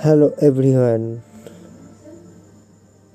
Hello everyone.